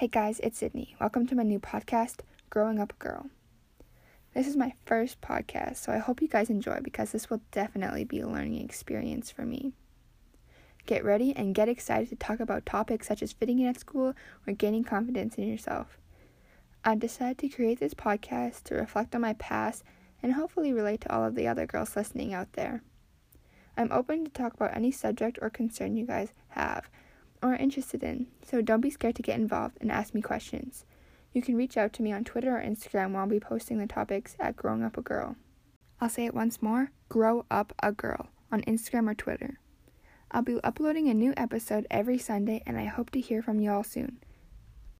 Hey guys, it's Sydney. Welcome to my new podcast, Growing Up a Girl. This is my first podcast, so I hope you guys enjoy because this will definitely be a learning experience for me. Get ready and get excited to talk about topics such as fitting in at school or gaining confidence in yourself. I've decided to create this podcast to reflect on my past and hopefully relate to all of the other girls listening out there. I'm open to talk about any subject or concern you guys have or are interested in, so don't be scared to get involved and ask me questions. You can reach out to me on Twitter or Instagram where I'll be posting the topics at Growing Up a Girl. I'll say it once more Grow Up a Girl on Instagram or Twitter. I'll be uploading a new episode every Sunday, and I hope to hear from you all soon.